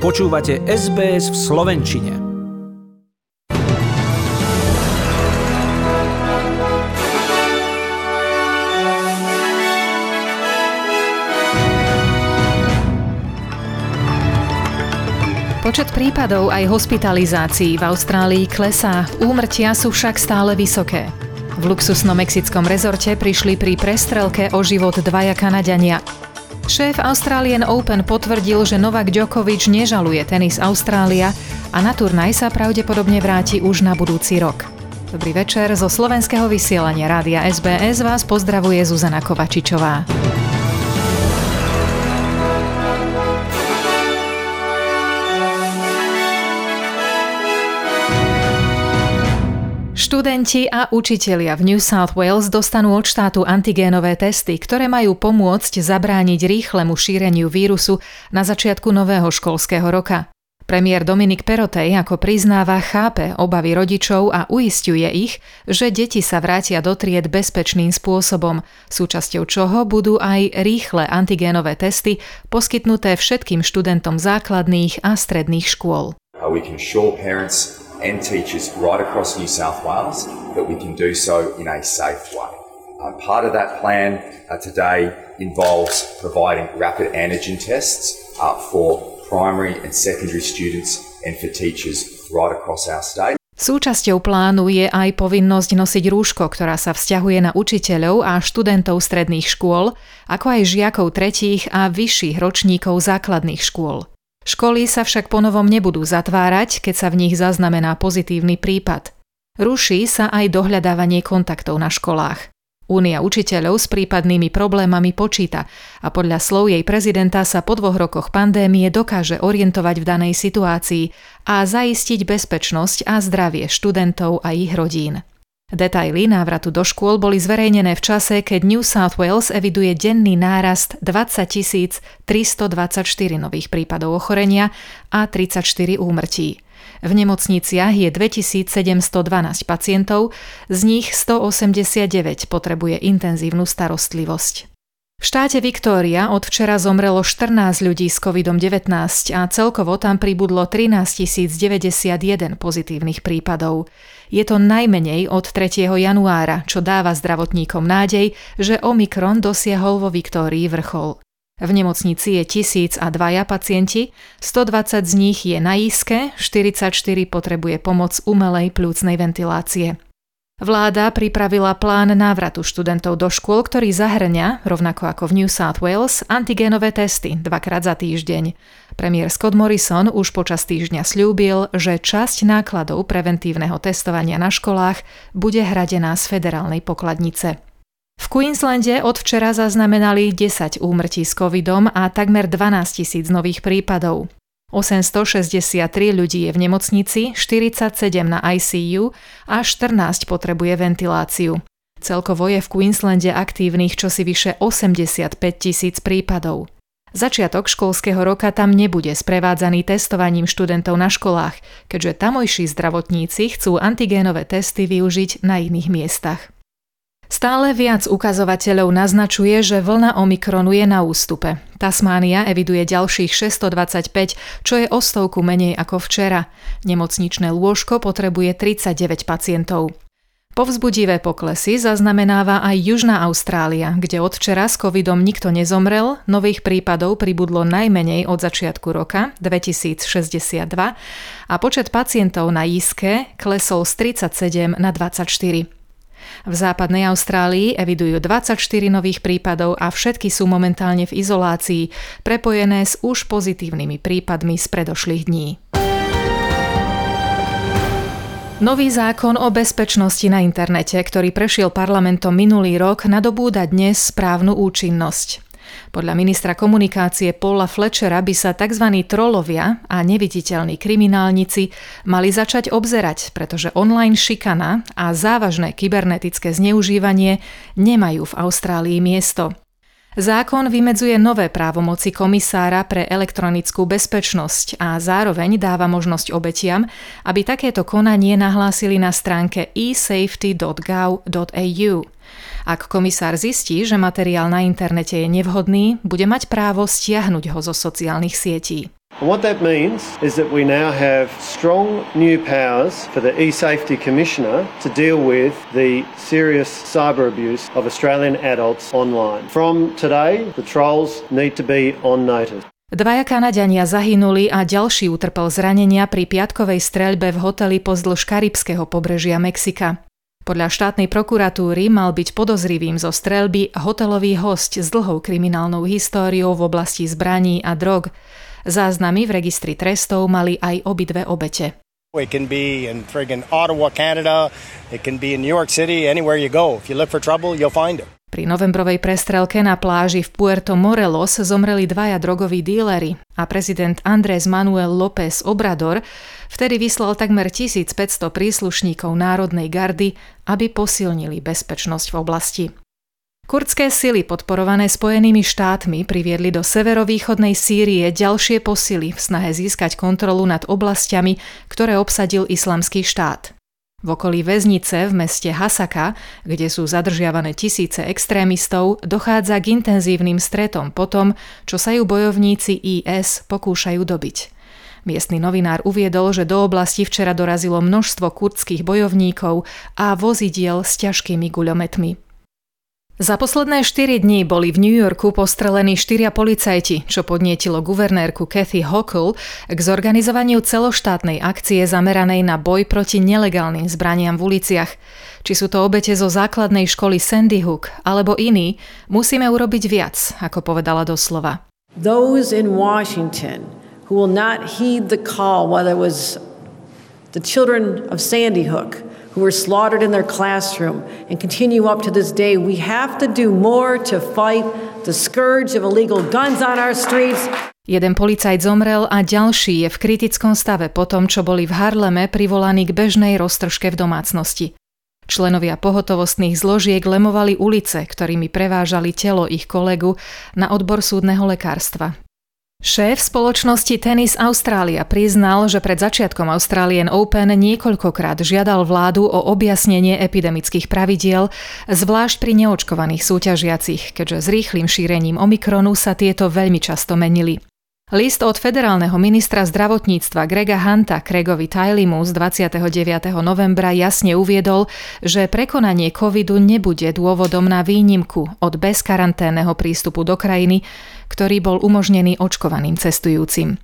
Počúvate SBS v Slovenčine. Počet prípadov aj hospitalizácií v Austrálii klesá, úmrtia sú však stále vysoké. V luxusnom mexickom rezorte prišli pri prestrelke o život dvaja Kanadiania. Šéf Australian Open potvrdil, že Novak Djokovic nežaluje tenis Austrália a na turnaj sa pravdepodobne vráti už na budúci rok. Dobrý večer, zo slovenského vysielania Rádia SBS vás pozdravuje Zuzana Kovačičová. Študenti a učitelia v New South Wales dostanú od štátu antigénové testy, ktoré majú pomôcť zabrániť rýchlemu šíreniu vírusu na začiatku nového školského roka. Premiér Dominik Perotej ako priznáva chápe obavy rodičov a uistuje ich, že deti sa vrátia do tried bezpečným spôsobom, súčasťou čoho budú aj rýchle antigénové testy poskytnuté všetkým študentom základných a stredných škôl. we can assure parents and teachers right across New South Wales that we can do so in a safe way. Uh, part of that plan uh, today involves providing rapid antigen tests uh, for primary and secondary students and for teachers right across our state. Súčasťou plánu je aj povinnosť nosiť rúško, ktorá sa vzťahuje na učiteľov a študentov stredných škôl, ako aj žiakov tretích a vyšších ročníkov základných škôl. Školy sa však ponovom nebudú zatvárať, keď sa v nich zaznamená pozitívny prípad. Ruší sa aj dohľadávanie kontaktov na školách. Únia učiteľov s prípadnými problémami počíta a podľa slov jej prezidenta sa po dvoch rokoch pandémie dokáže orientovať v danej situácii a zaistiť bezpečnosť a zdravie študentov a ich rodín. Detaily návratu do škôl boli zverejnené v čase, keď New South Wales eviduje denný nárast 20 324 nových prípadov ochorenia a 34 úmrtí. V nemocniciach je 2712 pacientov, z nich 189 potrebuje intenzívnu starostlivosť. V štáte Viktória od včera zomrelo 14 ľudí s COVID-19 a celkovo tam pribudlo 13 091 pozitívnych prípadov. Je to najmenej od 3. januára, čo dáva zdravotníkom nádej, že Omikron dosiahol vo Viktórii vrchol. V nemocnici je tisíc a dvaja pacienti, 120 z nich je na íske, 44 potrebuje pomoc umelej plúcnej ventilácie. Vláda pripravila plán návratu študentov do škôl, ktorý zahrňa, rovnako ako v New South Wales, antigénové testy dvakrát za týždeň. Premiér Scott Morrison už počas týždňa slúbil, že časť nákladov preventívneho testovania na školách bude hradená z federálnej pokladnice. V Queenslande od včera zaznamenali 10 úmrtí s covidom a takmer 12 tisíc nových prípadov. 863 ľudí je v nemocnici, 47 na ICU a 14 potrebuje ventiláciu. Celkovo je v Queenslande aktívnych čosi vyše 85 tisíc prípadov. Začiatok školského roka tam nebude sprevádzaný testovaním študentov na školách, keďže tamojší zdravotníci chcú antigénové testy využiť na iných miestach. Stále viac ukazovateľov naznačuje, že vlna Omikronu je na ústupe. Tasmánia eviduje ďalších 625, čo je o stovku menej ako včera. Nemocničné lôžko potrebuje 39 pacientov. Povzbudivé poklesy zaznamenáva aj Južná Austrália, kde od včera s covidom nikto nezomrel, nových prípadov pribudlo najmenej od začiatku roka 2062 a počet pacientov na Jíske klesol z 37 na 24. V západnej Austrálii evidujú 24 nových prípadov a všetky sú momentálne v izolácii, prepojené s už pozitívnymi prípadmi z predošlých dní. Nový zákon o bezpečnosti na internete, ktorý prešiel parlamentom minulý rok, nadobúda dnes správnu účinnosť. Podľa ministra komunikácie Paula Fletchera by sa tzv. trolovia a neviditeľní kriminálnici mali začať obzerať, pretože online šikana a závažné kybernetické zneužívanie nemajú v Austrálii miesto. Zákon vymedzuje nové právomoci komisára pre elektronickú bezpečnosť a zároveň dáva možnosť obetiam, aby takéto konanie nahlásili na stránke esafety.gov.au. Ak komisár zistí, že materiál na internete je nevhodný, bude mať právo stiahnuť ho zo sociálnych sietí. And what that means is that we now have strong new powers for the e-safety commissioner to deal with the serious cyber abuse of Australian adults online. From today, the trolls need to be on notice. Dvaja Kanadiania zahynuli a ďalší utrpel zranenia pri piatkovej streľbe v hoteli pozdĺž karibského pobrežia Mexika. Podľa štátnej prokuratúry mal byť podozrivým zo streľby hotelový host s dlhou kriminálnou históriou v oblasti zbraní a drog. Záznamy v registri trestov mali aj obidve obete. It can be in friggin' Ottawa, Canada. It can be in New York City. Anywhere you go, if you look for trouble, you'll find it. Pri novembrovej prestrelke na pláži v Puerto Morelos zomreli dvaja drogoví díleri a prezident Andrés Manuel López Obrador vtedy vyslal takmer 1500 príslušníkov Národnej gardy, aby posilnili bezpečnosť v oblasti. Kurdské sily podporované Spojenými štátmi priviedli do severovýchodnej Sýrie ďalšie posily v snahe získať kontrolu nad oblastiami, ktoré obsadil islamský štát. V okolí väznice v meste Hasaka, kde sú zadržiavané tisíce extrémistov, dochádza k intenzívnym stretom po tom, čo sa ju bojovníci IS pokúšajú dobiť. Miestny novinár uviedol, že do oblasti včera dorazilo množstvo kurdských bojovníkov a vozidiel s ťažkými guľometmi. Za posledné 4 dní boli v New Yorku postrelení štyria policajti, čo podnietilo guvernérku Kathy Hochul k zorganizovaniu celoštátnej akcie zameranej na boj proti nelegálnym zbraniam v uliciach. Či sú to obete zo základnej školy Sandy Hook alebo iní, musíme urobiť viac, ako povedala doslova. Those in Washington who will not heed the call, whether it was the children of Sandy Hook – who were slaughtered in their classroom and continue up to this day. We have to do more to fight the scourge of illegal guns on our streets. Jeden policajt zomrel a ďalší je v kritickom stave po tom, čo boli v Harleme privolaní k bežnej roztržke v domácnosti. Členovia pohotovostných zložiek lemovali ulice, ktorými prevážali telo ich kolegu na odbor súdneho lekárstva. Šéf spoločnosti Tennis Australia priznal, že pred začiatkom Australian Open niekoľkokrát žiadal vládu o objasnenie epidemických pravidiel, zvlášť pri neočkovaných súťažiacich, keďže s rýchlým šírením Omikronu sa tieto veľmi často menili. List od federálneho ministra zdravotníctva Grega Hunta Craigovi Tylimu z 29. novembra jasne uviedol, že prekonanie covidu nebude dôvodom na výnimku od bezkaranténneho prístupu do krajiny, ktorý bol umožnený očkovaným cestujúcim.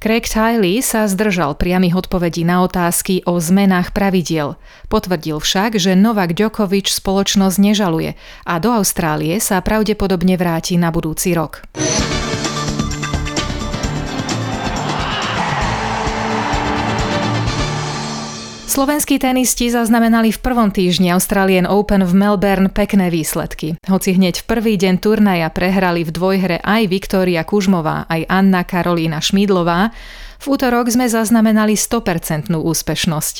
Craig Tiley sa zdržal priamých odpovedí na otázky o zmenách pravidiel. Potvrdil však, že Novak Djokovic spoločnosť nežaluje a do Austrálie sa pravdepodobne vráti na budúci rok. Slovenskí tenisti zaznamenali v prvom týždni Australian Open v Melbourne pekné výsledky. Hoci hneď v prvý deň turnaja prehrali v dvojhre aj Viktória Kužmová, aj Anna Karolína Šmídlová, v útorok sme zaznamenali 100% úspešnosť.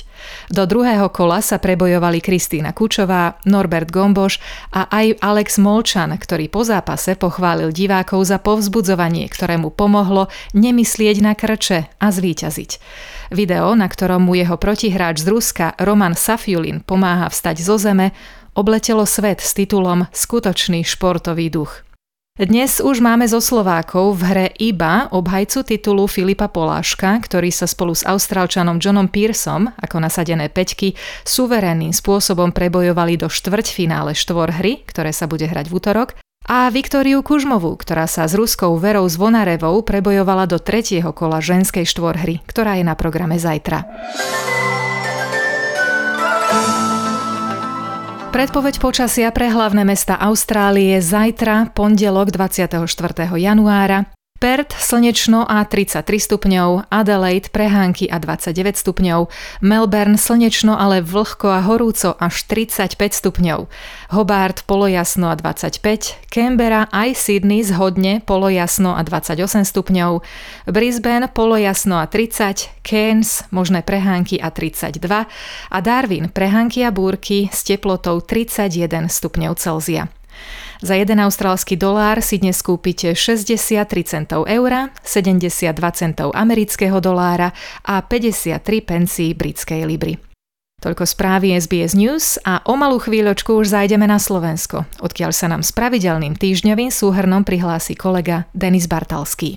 Do druhého kola sa prebojovali Kristýna Kučová, Norbert Gomboš a aj Alex Molčan, ktorý po zápase pochválil divákov za povzbudzovanie, ktoré mu pomohlo nemyslieť na krče a zvíťaziť. Video, na ktorom mu jeho protihráč z Ruska Roman Safiulin pomáha vstať zo zeme, obletelo svet s titulom Skutočný športový duch. Dnes už máme zo Slovákov v hre iba obhajcu titulu Filipa Poláška, ktorý sa spolu s Austrálčanom Johnom Pearsom, ako nasadené peťky, suverénnym spôsobom prebojovali do štvrťfinále štvorhry, ktoré sa bude hrať v útorok, a Viktóriu Kužmovú, ktorá sa s ruskou Verou Zvonarevou prebojovala do tretieho kola ženskej štvorhry, ktorá je na programe zajtra. Predpoveď počasia pre hlavné mesta Austrálie zajtra, pondelok 24. januára, Perth slnečno a 33 stupňov, Adelaide prehánky a 29 stupňov, Melbourne slnečno, ale vlhko a horúco až 35 stupňov, Hobart polojasno a 25, Canberra aj Sydney zhodne polojasno a 28 stupňov, Brisbane polojasno a 30, Cairns možné prehánky a 32 a Darwin prehánky a búrky s teplotou 31 stupňov Celzia. Za jeden austrálsky dolár si dnes kúpite 63 centov eura, 72 centov amerického dolára a 53 pencí britskej libry. Toľko správy SBS News a o malú chvíľočku už zajdeme na Slovensko, odkiaľ sa nám s pravidelným týždňovým súhrnom prihlási kolega Denis Bartalský.